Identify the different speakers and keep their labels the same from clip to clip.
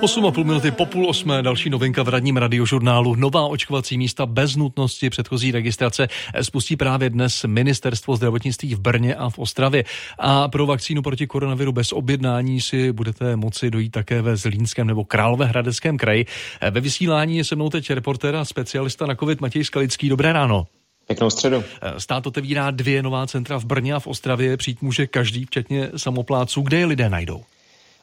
Speaker 1: 8,5 minuty po půl osmé, další novinka v radním radiožurnálu. Nová očkovací místa bez nutnosti předchozí registrace spustí právě dnes Ministerstvo zdravotnictví v Brně a v Ostravě. A pro vakcínu proti koronaviru bez objednání si budete moci dojít také ve Zlínském nebo Královéhradeckém kraji. Ve vysílání je se mnou teď reportér a specialista na COVID Matěj Skalický. Dobré ráno.
Speaker 2: Pěknou středu.
Speaker 1: Stát otevírá dvě nová centra v Brně a v Ostravě. Přijít může každý, včetně samopláců. Kde je lidé najdou?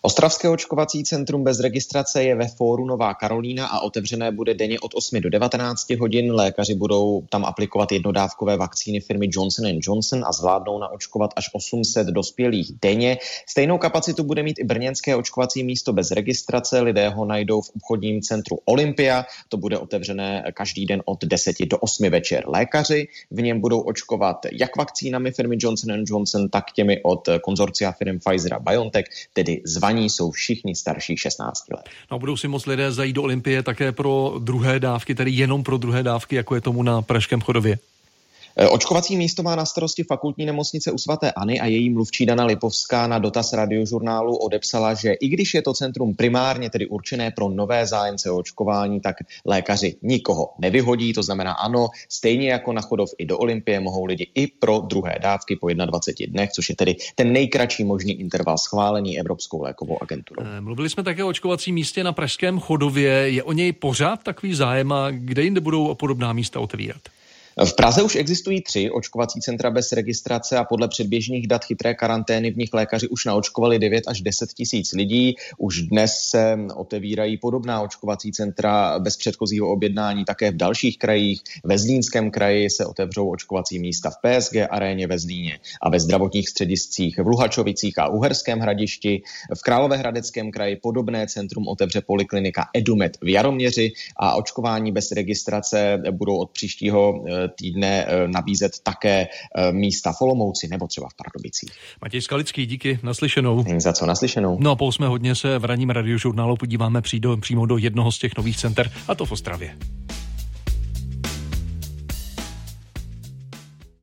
Speaker 2: Ostravské očkovací centrum bez registrace je ve fóru Nová Karolína a otevřené bude denně od 8 do 19 hodin. Lékaři budou tam aplikovat jednodávkové vakcíny firmy Johnson Johnson a zvládnou naočkovat až 800 dospělých denně. Stejnou kapacitu bude mít i brněnské očkovací místo bez registrace. Lidé ho najdou v obchodním centru Olympia. To bude otevřené každý den od 10 do 8 večer. Lékaři v něm budou očkovat jak vakcínami firmy Johnson Johnson, tak těmi od konzorcia firm Pfizer a BioNTech, tedy zvaní zvaní jsou všichni starší 16 let.
Speaker 1: No, budou si moc lidé zajít do Olympie také pro druhé dávky, tedy jenom pro druhé dávky, jako je tomu na Pražském chodově?
Speaker 2: Eh, očkovací místo má na starosti fakultní nemocnice u svatéAny a její mluvčí Dana Lipovská na dotaz radiožurnálu odepsala, že i když je to centrum primárně tedy určené pro nové zájemce o očkování, tak lékaři nikoho nevyhodí. To znamená ano, stejně jako na Chodov i do Olympie mohou lidi i pro druhé dávky po 21 dnech, což je tedy ten nejkratší možný interval schválení Evropskou lékovou agenturou.
Speaker 1: Eh, mluvili jsme také o očkovacím místě na Pražském Chodově. Je o něj pořád takový zájem a kde jinde budou podobná místa otevírat?
Speaker 2: V Praze už existují tři očkovací centra bez registrace a podle předběžných dat chytré karantény v nich lékaři už naočkovali 9 až 10 tisíc lidí. Už dnes se otevírají podobná očkovací centra bez předchozího objednání také v dalších krajích. Ve Zlínském kraji se otevřou očkovací místa v PSG aréně ve Zlíně a ve zdravotních střediscích v Luhačovicích a Uherském hradišti. V Královéhradeckém kraji podobné centrum otevře poliklinika Edumet v Jaroměři a očkování bez registrace budou od příštího eh, týdne eh, nabízet také eh, místa v Olomouci nebo třeba v Pardubicích.
Speaker 1: Matěj Skalický, díky, naslyšenou.
Speaker 2: Za co naslyšenou.
Speaker 1: No a po jsme hodně se v ranním radiožurnálu podíváme přímo do jednoho z těch nových center, a to v Ostravě.